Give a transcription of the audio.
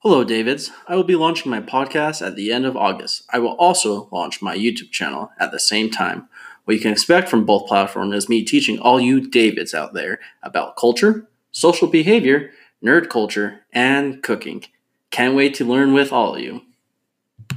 Hello, Davids. I will be launching my podcast at the end of August. I will also launch my YouTube channel at the same time. What you can expect from both platforms is me teaching all you Davids out there about culture, social behavior, nerd culture, and cooking. Can't wait to learn with all of you.